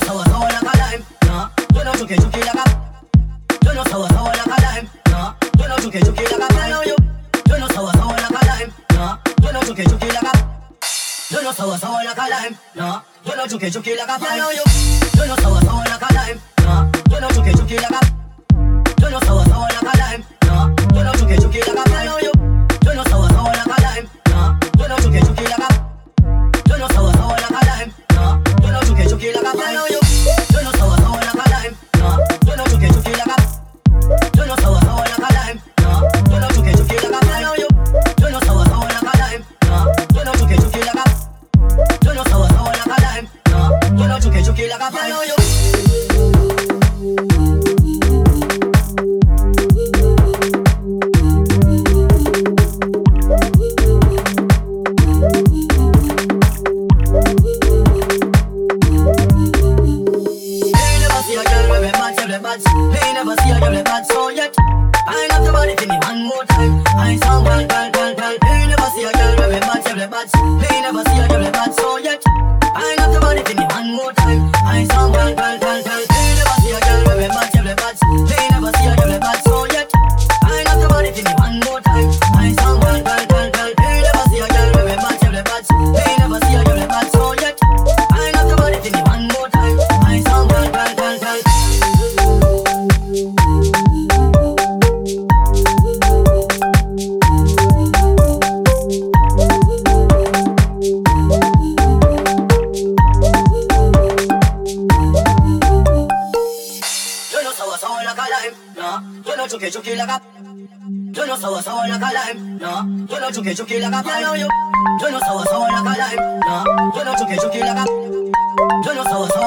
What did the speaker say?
no sour, sour like a lime. Nah, you no jooky, jooky like a. You no sour, sour like a lime. Nah, you no jooky, jooky like a lime. You, you no sour, sour like a lime. Nah, you no jooky, jooky like a. You no sour, sour like a lime. You. You, you sour, sour like bad, every bad. Hey, never see a girl with bad so yet. I love the body for me one more time. I saw girl, girl, girl, girl. Lime. You know jooky jooky like a. You know sour sour like a lime, nah. You know jooky jooky like a. You. You know sour sour like a lime, nah. You know jooky jooky like a. You know sour sour